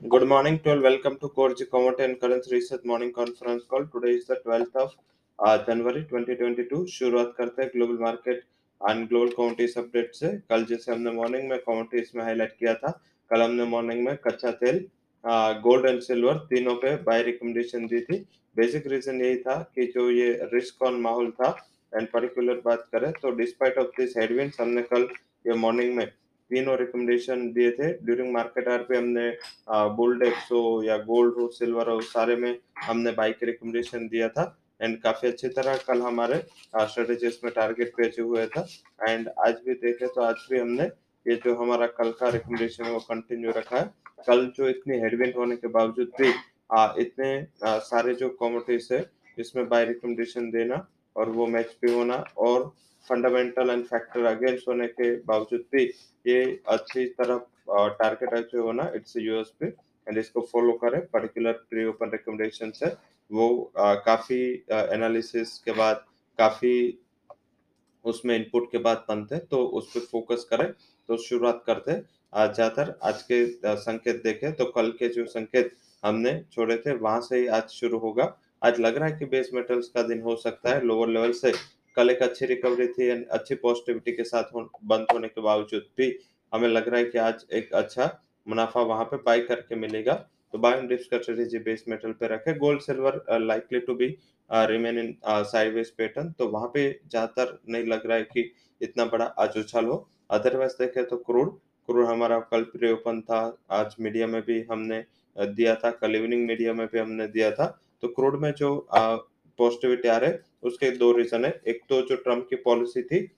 Good morning to all. Welcome to Core Commodity and Currency Research Morning Conference Call. Today is the 12th of uh, जनवरी 2022 शुरुआत करते हैं global market and global commodities update से कल जैसे हमने morning में commodities में highlight किया था कल हमने मॉर्निंग में कच्चा तेल गोल्ड एंड सिल्वर तीनों पे बाय रिकमेंडेशन दी थी बेसिक रीजन यही था कि जो ये रिस्क ऑन माहौल था एंड पर्टिकुलर बात करें तो डिस्पाइट ऑफ़ दिस हेडविंड्स हमने कल ये मॉर्निंग में तीनों रिकमेंडेशन दिए थे। ड्यूरिंग मार्केट आर पे हमने बुल्ड एक्स या गोल्ड हो सिल्वर हो सारे में हमने बाई के रिकमेंडेशन दिया था। एंड काफ़ी अच्छी तरह कल हमारे स्ट्रेटेजीज में टारगेट पे अचीव हुआ था। एंड आज भी देखे तो आज भी हमने ये जो हमारा कल का रिकमेंडेशन है वो कंटिन्यू रखा है। कल जो इतनी हेडविंड होने के बावजूद भी आ, इतने आ, सारे जो कॉमोडिटीज है इसमें बाय रिकमेंडेशन देना और वो मैच भी होना और फंडामेंटल एंड फैक्टर अगेंस्ट होने के बावजूद भी ये अच्छी तरह टारगेट अचीव होना इट्स यूएसपी एंड इसको फॉलो करें। पर्टिकुलर प्री ओपन रिकमेंडेशन है। वो आ, काफ़ी एनालिसिस के बाद काफ़ी उसमें इनपुट के बाद बनते तो उस पर फोकस करें। तो शुरुआत करते ज़्यादातर आज के संकेत देखें तो कल के जो संकेत हमने छोड़े थे वहाँ से ही आज शुरू होगा। आज लग रहा है कि बेस मेटल्स का दिन हो सकता है लोअर लेवल से कल एक अच्छी रिकवरी थी अच्छी पॉजिटिविटी के साथ बंद होने के बावजूद भी हमें लग रहा है कि आज एक अच्छा मुनाफा वहाँ पे बाई करके मिलेगा। तो बाय एंड डिप्स का स्ट्रेटेजी बेस मेटल पे रखे। Gold silver likely to be remain in sideways pattern तो वहाँ पे ज़्यादातर नहीं लग रहा है कि इतना बड़ा आज उछाल हो। अदरवाइज़ देखे तो क्रूड क्रूड हमारा कल प्री ओपन था। आज मीडिया में भी हमने दिया था। कल इवनिंग मीडिया में भी हमने दिया था। तो क्रूड में जो पॉजिटिविटी आ रहे उसके दो रीजन है। एक तो जो ट्रंप की पॉलिसी थी,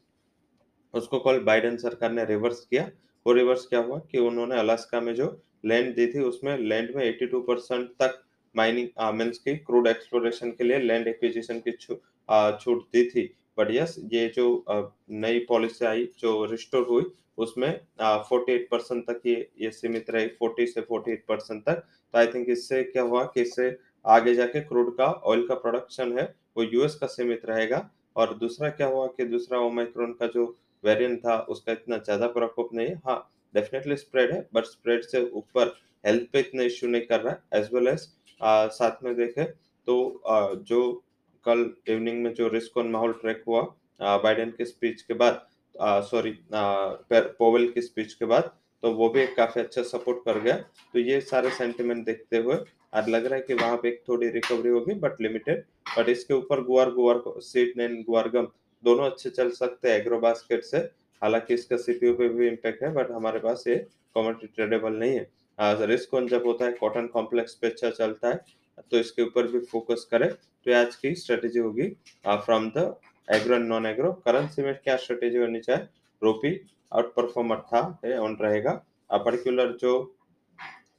उसको कल बाइडेन सरकार ने रिवर्स किया। वो रिवर्स क्या हुआ कि उन्होंने अलास्का में जो लैंड दी थी, उसमें लैंड में 82 परसेंट तक माइनिंग मीन्स की क्रूड एक्सप्लोरेशन के लिए लैंड एक्विजिशन की छूट दी थी। बट यस ये जो नई पॉलिसी आई, जो रिस्टोर हुई, उसमें फोर्टी एट परसेंट तक ये ये सीमित रही फोर्टी से फोर्टी एट परसेंट तक। तो आई थिंक इससे क्या हुआ कि इससे आगे जाके क्रूड का ऑयल का प्रोडक्शन है वो यूएस का सीमित रहेगा। और दूसरा क्या हुआ कि दूसरा ओमाइक्रोन का जो वेरिएंट था उसका इतना ज़्यादा प्रकोप नहीं है। हाँ डेफिनेटली स्प्रेड है बट स्प्रेड से ऊपर हेल्थ पे इतना इश्यू नहीं कर रहा है एज वेल एज साथ में देखे तो आ, जो कल इवनिंग में जो रिस्क ऑन माहौल ट्रैक हुआ बाइडेन के स्पीच के बाद सॉरी पोवेल की स्पीच के बाद तो वो भी एक काफ़ी अच्छा सपोर्ट कर गया। तो ये सारे सेंटिमेंट देखते हुए आज लग रहा है कि वहाँ पे थोड़ी रिकवरी होगी बट लिमिटेड बट इसके ऊपर गुआर गुआर सीट नेन गुआरगम दोनों अच्छे चल सकते हैं एग्रो बास्केट से। हालाँकि इसका सीपीयू पे भी इम्पैक्ट है बट हमारे पास ये कॉमोडिटी ट्रेडेबल नहीं है। रिस्क ऑन जब होता है कॉटन कॉम्प्लेक्स पे अच्छा चलता है तो इसके ऊपर भी फोकस करें। तो आज की स्ट्रेटेजी होगी from the agro and non agro currency में क्या स्ट्रेटेजी होनी चाहिए? रोपी आउट परफॉर्मर था ऑन रहेगा। पर्टिकुलर जो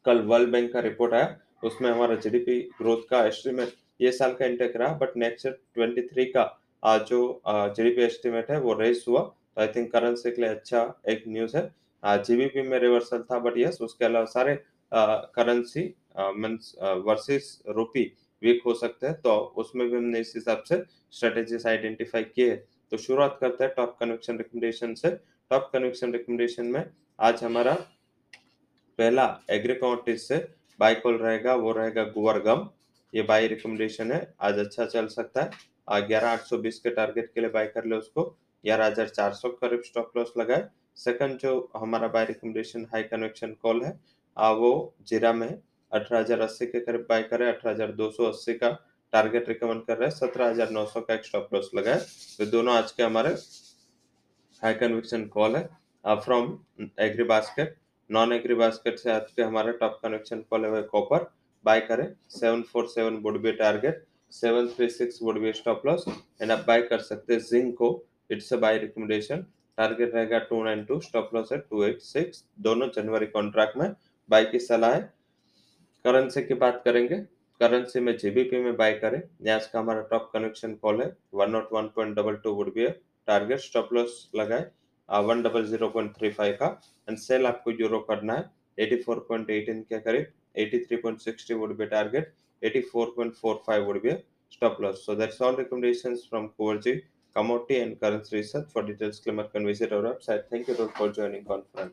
कल वर्ल्ड बैंक का रिपोर्ट आया उसमें हमारा जीडीपी ग्रोथ का एस्टिमेट ये साल का इंटेक रहा बट नेक्स्ट ट्वेंटी थ्री का आज जो जीडीपी एस्टिमेट है, वो रेस हुआ। तो आई थिंक करेंसी के लिए अच्छा एक न्यूज़ है। जीबीपी में रिवर्सल था बट यस उसके अलावा सारे currency means versus rupee weak हो सकते हैं। तो उसमें भी हमने इस हिसाब से स्ट्रेटेजीज आइडेंटिफाई किए। हैं तो शुरुआत करते हैं टॉप कन्वेक्शन रिकमेंडेशन से। टॉप कन्वेक्शन रिकमेंडेशन में आज हमारा पहला एग्री कमोडिटीज से बाई कॉल रहेगा वो रहेगा गुवर गम ये बाई रिकमेंडेशन है आज अच्छा चल सकता है। ग्यारह आठ सौ बीस के टारगेट के लिए बाय कर ले उसको। ग्यारह हज़ार चार सौ करीब स्टॉप लॉस लगाए। सेकंड जो हमारा buy recommendation high conviction call है आ, वो जीरा में अठारह हज़ार अस्सी के करीब बाय करे अठारह हज़ार दो सौ अस्सी का टारगेट रिकमेंड कर रहे हैं। सत्रह हज़ार नौ सौ का एक स्टॉप लॉस लगाए। तो दोनों आज के हमारे हाई कन्वेक्शन कॉल है। From agri basket non agri basket से आज के हमारे टॉप कनेक्शन कॉल है कॉपर बाय करें। Seven four seven would be target seven three six would be stop loss and आप बाय कर सकते हैं जिंक को। It's a buy recommendation target रहेगा two nine two stop loss है two eight six दोनों जनवरी कॉन्ट्रैक्ट में बाय की सलाह है। करेंसी की बात करेंगे। करेंसी में जीबीपी में बाय करें। आज का हमारा टॉप कनेक्शन कॉल है। One not one point double two would be target stop loss लगाए। One double zero point three five का एंड सेल आपको यूरो करना है एटी फोर पॉइंट एटीन के करीब eighty three point sixty would be target eighty four point four five would be stop loss. So that's all recommendations from Covergy, Commodity and Currency Research. For details, click and visit our website. Thank you for joining conference.